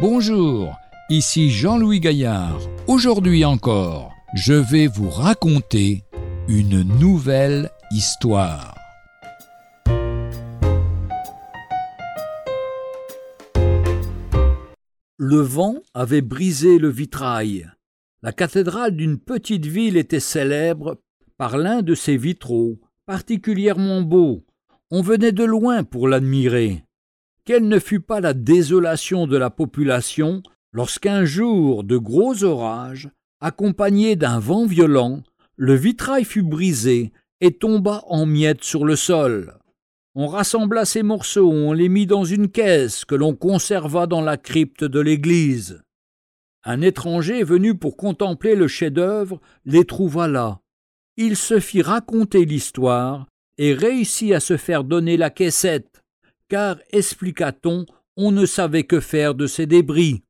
Bonjour, ici Jean-Louis Gaillard. Aujourd'hui encore, je vais vous raconter une nouvelle histoire. Le vent avait brisé le vitrail. La cathédrale d'une petite ville était célèbre par l'un de ses vitraux, particulièrement beau. On venait de loin pour l'admirer. Quelle ne fut pas la désolation de la population lorsqu'un jour de gros orages, accompagné d'un vent violent, le vitrail fut brisé et tomba en miettes sur le sol. On rassembla ces morceaux, on les mit dans une caisse que l'on conserva dans la crypte de l'église. Un étranger venu pour contempler le chef-d'œuvre les trouva là. Il se fit raconter l'histoire et réussit à se faire donner la caissette, car, expliqua-t-on, on ne savait que faire de ces débris.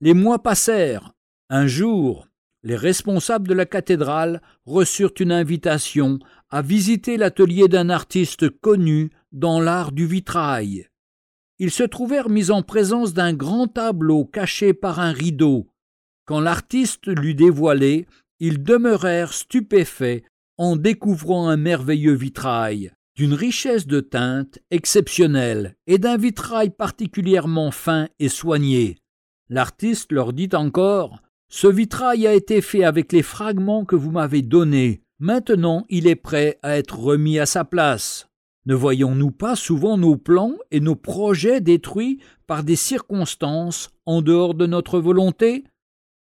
Les mois passèrent. Un jour, les responsables de la cathédrale reçurent une invitation à visiter l'atelier d'un artiste connu dans l'art du vitrail. Ils se trouvèrent mis en présence d'un grand tableau caché par un rideau. Quand l'artiste l'eut dévoilé, ils demeurèrent stupéfaits en découvrant un merveilleux vitrail, d'une richesse de teinte exceptionnelle et d'un vitrail particulièrement fin et soigné. L'artiste leur dit encore Ce vitrail a été fait avec les fragments que vous m'avez donnés. Maintenant il est prêt à être remis à sa place. Ne voyons-nous pas souvent nos plans et nos projets détruits par des circonstances en dehors de notre volonté?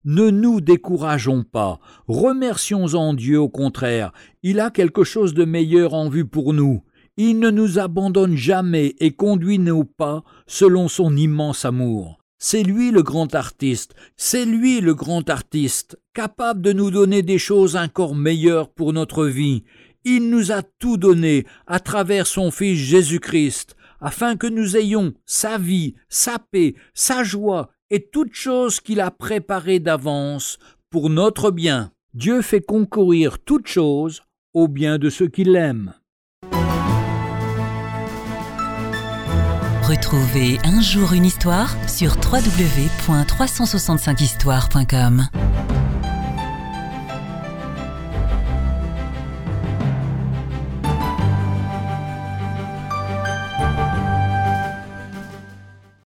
Ne nous décourageons pas, remercions en Dieu au contraire, il a quelque chose de meilleur en vue pour nous. Il ne nous abandonne jamais et conduit nos pas selon son immense amour. C'est lui le grand artiste, c'est lui le grand artiste, capable de nous donner des choses encore meilleures pour notre vie. Il nous a tout donné à travers son Fils Jésus-Christ, afin que nous ayons sa vie, sa paix, sa joie et toutes choses qu'il a préparées d'avance pour notre bien. Dieu fait concourir toutes choses au bien de ceux qui l'aiment. Retrouvez un jour une histoire sur www.365histoire.com.